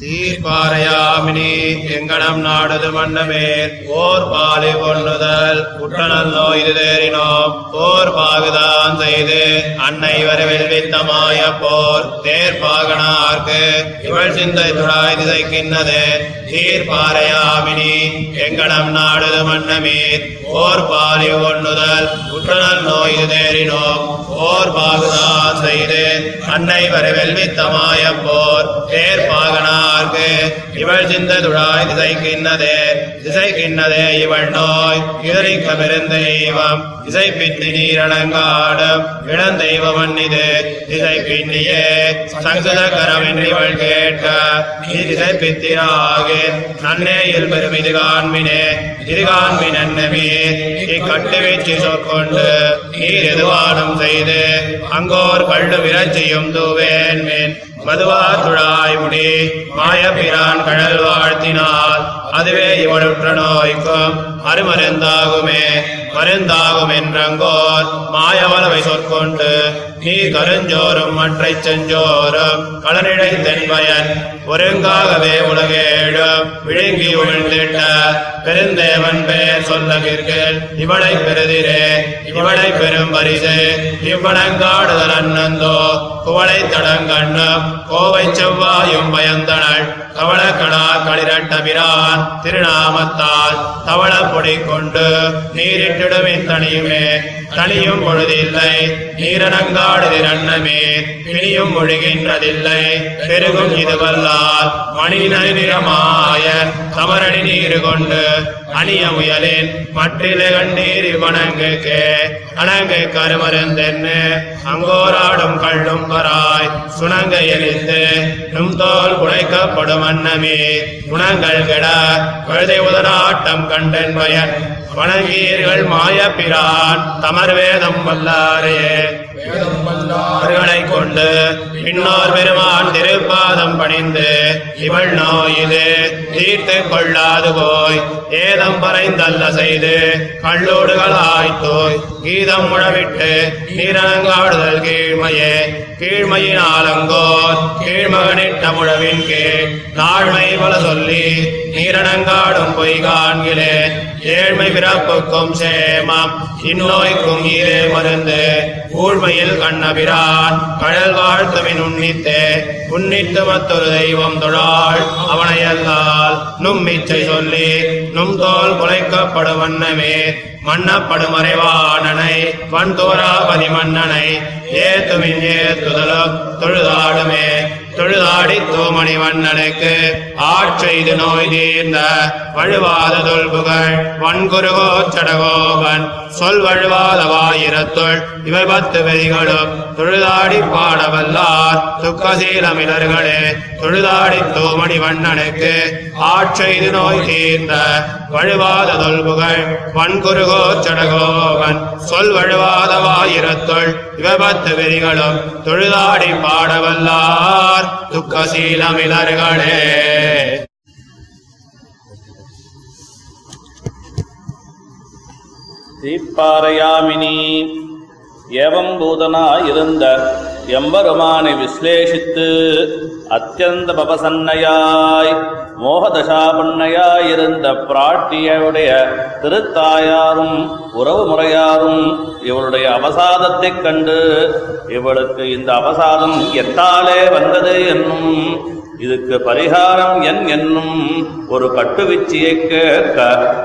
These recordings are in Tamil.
தீர்ப்பாரையாமினி எங்கனம் நாடுது மன்னமேல் ஓர் பாலை கொள்ளுதல் குற்றநல் நோயிலேறினோம் இது போர் பாகுதான் செய்து அன்னை வரவில் வித்தமாய போர் தேர்ப்பாகனார்க்கு இவள் சிந்தை துராய் திசைக்கின்னது தீர்ப்பாரையாமினி எங்கனம் நாடுது மன்னமேல் ஓர் பாலி ஒண்ணுதல் குற்றநல் நோய் இது தேறினோம் போர் பாகுதான் செய்து அன்னை வரவில் வித்தமாய போர் தேர்ப்பாகனார்க்கு இவள் சிந்த துழாய் திசைக்கின்னதே திசைக்கின்னதே இவள் நோய். இதரிக்க பெருந்தெய்வம் திசை பின்னி நீரணங்காடும் இளந்தெய்வம் இது திசை பின்னியே சங்கத கரமென்றிவள் கேட்க நீ திசை பித்திராகே நன்னேயில் பெரும் இது காண்பினே இது காண்பின் அன்னமே இக்கட்டு வீச்சு சொற்கொண்டு நீர் எதுவானும் செய்து அங்கோர் கள்ளு விரச்சியும் தூவேன் மேன் மதுவா துழாய் முடி மாயப்பிரான் கழல் வாழ்த்தினால் அதுவே இவளுற்ற நோய்க்கும் அருமருந்தாகுமே. மருந்தாகும் என்றங்கோர் மாயவளவை சொற்கொண்டு நீ கருஞ்சோறும் மற்றை செஞ்சோறும் களனிடை தென்பயன் ஒருங்காகவே உலகேழும் விழுங்கி உழ்ந்திட்ட பெருந்தேவன் பெயர் சொல்லகிர்கள் இவளை பெறுதிரே இவளை பெரும் பரிசு. இவ்வளங்காடுதல் அண்ணந்தோ குவளை தடங்கண்ணும். கோவை செவ்வாயும் பயந்தனள் கவளக்கடா களிரட்டபிரான் திருநாமத்தால் தவள பொடி கொண்டு நீரிட்டு நீரிட்டிடுமின் தனியுமே தனியும் பொழுதில்லை. நீரனங்காடுதிர் அன்னமே பிணியும் ஒழுகின்றதில்லை. பெருகும் இதுவல்லால் மணி நிறமாய சமரணி நீரு கொண்டு அணிய முயலின் மற்றில கண்டீர் வணங்குக்கு அணங்கு கருமருந்தென்னு. அங்கோராடும் கள்ளும் பராய் சுணங்க எரிந்து. நும் தோல் குடைக்கப்படும் அன்னமே. குணங்கள் கெட. கழுதை உதராட்டம் கண்டன் பயன். வணங்கீர்கள் மாயப்பிரான் தமர் வேதம் வல்லாரே. அவர்களை கொண்டு பின்னோர் பெருமான் திருப்பாதம் பணிந்து இவள் நோயிது தீர்த்து கொள்ளாது போய் ஏதம் பறைந்தல்ல செய்து கல்லோடுகளாய்த்தோய் கீதம் உழவிட்டு நீரங்காடுதல் கீழ்மையே கீழ்மையினாலங்கோர் கீழ்மகனிட்ட முழவின் கீழ். தாழ்மை பல சொல்லி நீரணங்காடும் பொய் காண்கிலே ஏழ்மை பிறப்புக்கும் சேமம் இந்நோய்க்கும் ஈரே மருந்து. ஊழ்மையில் கண்ணபி கண்ணபிரான் கடல் வாழ்த்துவின் உன்னித்தே. உன்னித்து மத்தொரு தெய்வம் தொழாள். அவனையல்லால் நும் இச்சை சொல்லி நும் தோல் குலைக்கப்படும் வண்ணமே. மன்னப்படும் மறைவானனை வன்தோராபதி மன்னனை ஏத்துமின் ஏத்துதலும் தொழுதாடுமே. தொழுதாடி தோமணி வண்ணனுக்கு. ஆட்செய்து நோய் தீர்ந்த வழுவாத தொல்புகழ் வன்குருகோ சடகோபன். சொல் வழுவாத வாயிரத்துள் இவை பத்து வெறிகளும். தொழுதாடி பாடவல்லார் துக்கசீலமிழர்களே தொழுதாடி தோமணி வண்ணனுக்கு. ஆட்செய்து நோய் தீர்ந்த வழுவாத தொல்புகழ் வன்குருகோ சடகோபன். சொல் வழுவாத வாயிரத்துள் இவை பத்து வெறிகளும். தொழுதாடி பாடவல்லார் துக்கசீலமிலர்களே தீப்பாறையாமினி ஏவம்பூதனாயிருந்த எம்பெருமானை விசிலேஷித்து அத்தியந்த பபசன்னையாய் மோகதசாபண்ணையாயிருந்த பிராட்டியுடைய திருத்தாயாரும் உறவு முறையாரும் இவளுடைய அவசாதத்தைக் கண்டு இவளுக்கு இந்த அவசாதம் எத்தாலே வந்தது என்னும் இதுக்கு பரிகாரம் என் என்னும் ஒரு கட்டுவிச்சியை கேட்க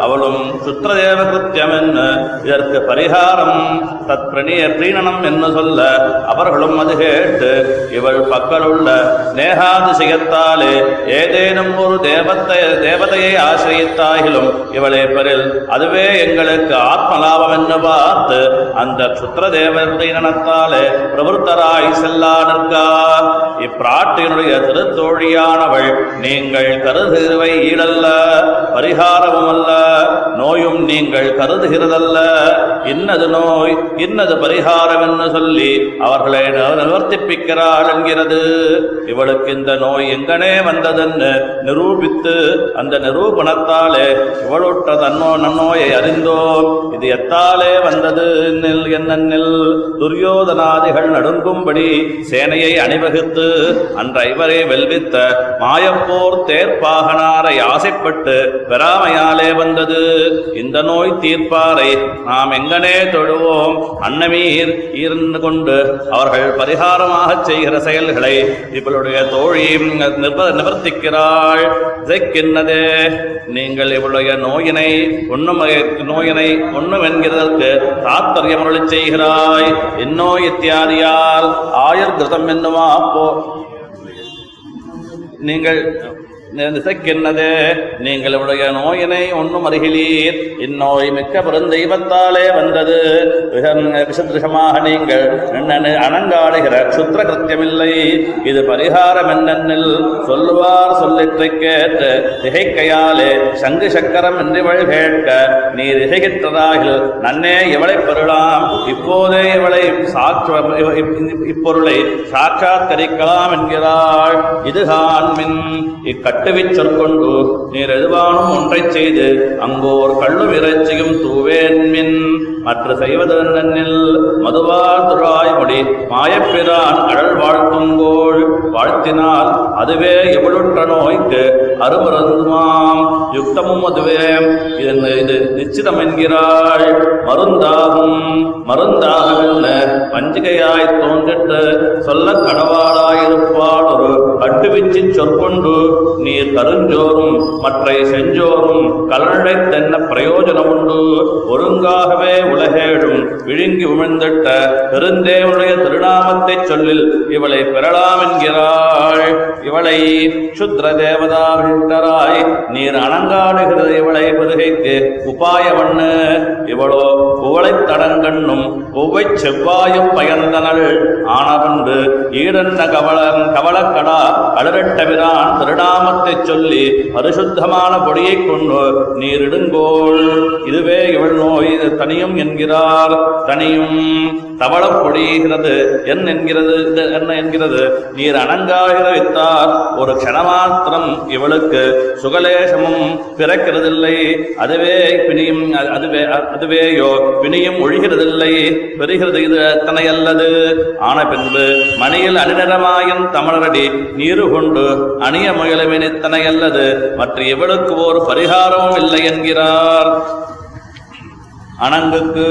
அவளும் சுத்திரதேவ கிருத்தியம் என்ன இதற்கு பரிகாரம் தத் பிரணிய பிரீணனம் என்று சொல்ல அவர்களும் அது கேட்டு இவள் பக்கலுள்ள நேகாதிசயத்தாலே ஏதேனும் ஒரு தேவத்தை தேவதையை ஆசிரியத்தாகிலும் இவளே பெறில் அதுவே எங்களுக்கு ஆத்மலாபம் என்று பார்த்து அந்த சுத்திரதேவ பிரீணனத்தாலே பிரவருத்தராய் செல்லா நிற்கார் திருத்தோடு திருத்தோழியானவள் நீங்கள் கருதுகிறவை ஈடல்ல பரிகாரமும் அல்ல நோயும் நீங்கள் கருதுகிறதல்ல. இன்னது நோய் இன்னது பரிகாரம் என்று சொல்லி அவர்களை நிவர்த்திப்பிக்கிறாள் என்கிறது. இவளுக்கு இந்த நோய் எங்கனே வந்ததென்று நிரூபித்து அந்த நிரூபணத்தாலே இவளுற்ற தன்னோ நன்னோயை அறிந்தோம் இது எத்தாலே வந்தது நில் என்னென்னில்? துரியோதனாதிகள் நடுங்கும்படி சேனையை அணிவகுத்து அன்ற இவரை மாயப்போர் தேர்ப்பாகனாரை ஆசைப்பட்டு பெறாமையாலே வந்தது. இந்த நோய் தீர்ப்பாரை நாம் எங்கனே தொழுவோம். அன்னமீர் இருந்து கொண்டு அவர்கள் பரிகாரமாக செய்கிற செயல்களை இவளுடைய தோழி நிவர்த்திக்கிறாள். இதற்கென்னதே நீங்கள் இவளுடைய நோயினை ஒண்ணும் நோயினை ஒண்ணும் என்கிறதற்கு தாத்பரியம் அருளிச் செய்கிறாய். இந்நோய் இத்தியாதியால் ஆயுர் கிருதம் என்னுமா அப்போ? நீங்கள் திசைக்கென்னதே நீங்கள் இவருடைய நோயினை ஒன்றும் அருகிலீர் இந்நோய் மிக்க பெருந்தெய்வத்தாலே வந்தது. விசதிருஷமாக நீங்கள் அணங்காடுகிற சுத்திர கிருத்தியமில்லை இது பரிகாரம் என்னென்னில் சொல்லுவார் சொல்லிற்றை கேட்டு திகைக்கையாலே சங்கு சக்கரம் என்றிவள் கேட்க நீ திகைக்கின்றதாகில் நன்னே இவளை பெறலாம் இப்போதே இவளை சாட்ச இப்பொருளை சாட்சாத்கரிக்கலாம் என்கிறாள். இதுதான் மின் கட்டுவிச் சொற்கொண்டு நீர் எதுவானும் ஒன்றைச் செய்து அங்கோர் கள்ளும் இறைச்சியும் தூவேன்மின் மற்ற செய்வதென்னில் மதுவார் துராய்மொழி மாயப்பிரான் அழல் வாழ்த்துங்கோள் வாழ்த்தினால் அதுவே இவளுற்ற நோய்க்கு அருமருந்துமாம் யுக்தமும் அதுவே இது இது நிச்சிதம் என்கிறாள். மருந்தாகும் மருந்தாகவென்ன வஞ்சிகையாய் தோன்றிட்டு சொல்ல கடவாளாயிருப்பாள் கட்டுவிச்சி சொற்கொண்டு நீர் கருஞ்சோறும் மற்றை செஞ்சோறும் கலனை தென்ன பிரயோஜனம் உண்டு ஒருங்காகவே உலகேடும் விழுங்கி உமிழ்ந்திட்ட பெருந்தேவனுடைய திருநாமத்தைச் சொல்லில் இவளை பெறலாம் என்கிறாள். இவளை சுத்ர தேவதாவிட்டராய் நீர் அணங்காடுகிறது இவளை பெருகைத்து உபாயவண்ணு இவளோ புவளைத் தடங்கண்ணும் ஒவ்வைச் செவ்வாயும் பயந்தனள். ஆனவன்று ஈடன்ன கவளன் கவளக்கடா அழரட்டவிரான் திருநாமத்தைச் சொல்லி பரிசுத்தமான பொடியை கொண்டு நீரிடுங்கோள். இதுவே இவள் நோய் தனியும் என்கிறார். தனியும் தவள பொடிகிறது என் என்கிறது என்ன என்கிறது? நீர் அணங்காகிற வித்தார். ஒரு க்ஷணமாத்திரம் இவளுக்கு சுகலேசமும் பிறக்கிறதில்லை. அதுவே பிணியும் அதுவே அதுவேயோ பிணியும் ஒழிகிறதில்லை. பெறுகிறது இது அத்தனை அல்லது ஆன பின்பு மணியில் அணிநிறமாயின் தமிழரடி நீரு கொண்டு அணிய முயலுமின் இத்தனை அல்லது மற்ற எவளுக்கு ஒரு பரிகாரமும் இல்லை என்கிறார். அணங்குக்கு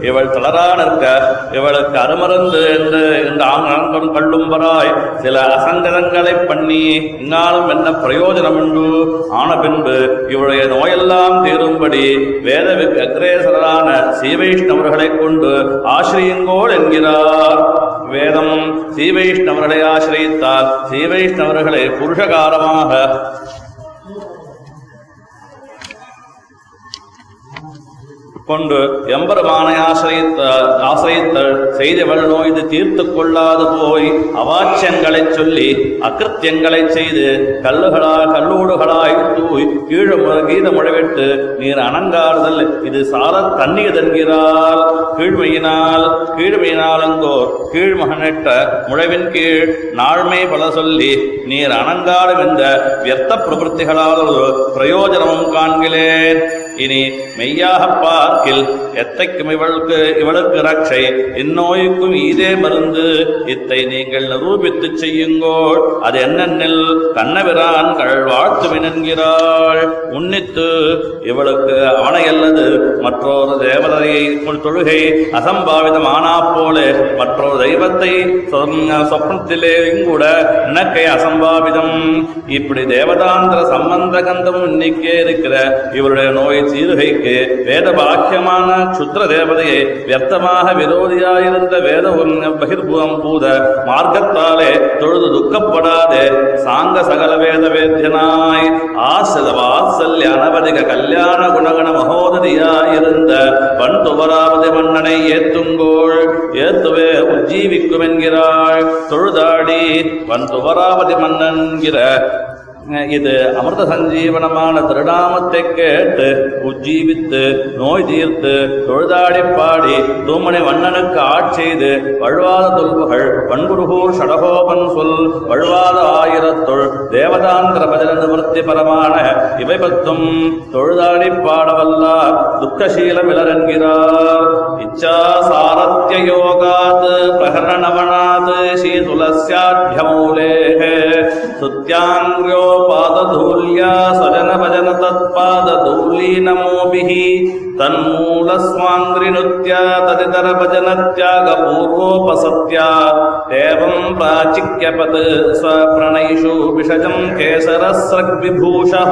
இவள் தளரா நிற்க இவளுக்கு அருமருந்து என்று இந்த ஆங்கம் கள்ளும்பராய் சில அசங்கதங்களை பண்ணி இங்காலும் என்ன பிரயோஜனம் உண்டு ஆன பின்பு இவளுடைய நோயெல்லாம் தீரும்படி வேத அக்ரேசரான சீவைஷ்ணவர்களை கொண்டு ஆசிரியுங்கோள் என்கிறார். வேதம் சீவைஷ்ணவர்களை ஆசிரியத்தால் சீவைஷ்ணவர்களை புருஷகாரமாக கொண்டு எம்பெருமானை ஆசிரியத்த ஆசிரியத்தல் செய்தவள் நோய் இது தீர்த்து கொள்ளாது போய் அவாச்சியங்களைச் சொல்லி அக்கிருத்தியங்களைச் செய்து கல்லுகளாய் கல்லூடுகளாய் தூய் கீழ கீத முழவிட்டு நீர் அணங்காறுதல். இது சால தண்ணீதென்கிறார் கீழ்மையினால் கீழ்மையினாலங்கோர் கீழ்மகனிட்ட முழவின் கீழ் நாழ்மை பல சொல்லி நீர் அணங்காடும் இந்த வியர்த்த பிரபுத்திகளால் ஒரு பிரயோஜனமும் காண்கிறேன். இனி மெய்யாக வாக்கில் எத்தைக்கும் இவளுக்கு இவளுக்கு ரட்சை இந்நோய்க்கும் இதே மருந்து. இத்தை நீங்கள் நிரூபித்துச் செய்யுங்கோள். அது என்னென்னில்? கண்ணபிரான்கள் வாழ்த்துமின் என்கிறாள் உன்னித்து இவளுக்கு அவனை அல்லது மற்றொரு தேவதையை தொழுகை அசம்பாவிதமானா போல. மற்றொரு தெய்வத்தை சொப்னத்திலேயும் சொப்னத்திலே கூட நினைக்கை அசம்பாவிதம். இப்படி தேவதாந்திர சம்பந்த கந்தமும் இன்னைக்கே இருக்கிற இவருடைய நோய் சீருகைக்கு வேத பாக்கியமான சுத்ர தேவதையை வியர்த்தமாக விரோதியாயிருந்த வேத பகிர்புவம் பூத மார்க்கத்தாலே தொழுது துக்கப்படாதே சாங்க சகல வேத வேத்தியனாய் ஆசிர வாத்சல்ய அனவதிக கல்யாண குணகண மகோதரியாயிருந்த பண் துவராவது மன்னனை ஏத்துங்கோள் ஏத்துவே உஜ்ஜீவிக்கும் என்கிறாள் தொழுதாடி பண் துவராவதி மன்னன்கிற இது அமிர்த சஞ்சீவனமான திருநாமத்தை கேட்டு உஜ்ஜீவித்து நோய் தீர்த்து தொழுதாடி பாடி தூமனை வண்ணனுக்கு ஆட்செய்து வழுவாத தொல்புகள் பண்புருகூர் ஷடகோபன் சொல் வழுவாத ஆயிரத்தொள் தேவதாந்திர பஜன நிவர்த்தி பரமான இவை பத்தும் தொழுதாடி பாடவல்லார் துக்கசீலம் இளரென்கிறார் இச்சா சாரத்திய யோகாத் பிரகரணவனாத் ஸ்ரீ துளசியாத்தியமூலே துலஸ்யாட்யமூலேः स्तुत्याङ्ग्र्योपादधूल्या स्वजनभजन तत्पादधूलीनमोभिः तन्मूलस्वाङ्घ्रिनुत्या तदितरभजनत्यागपूर्वोपसत्या एवम् प्राचिक्यपत् स्वप्रणयिषु विषजम् केसरस्रग्विभूषः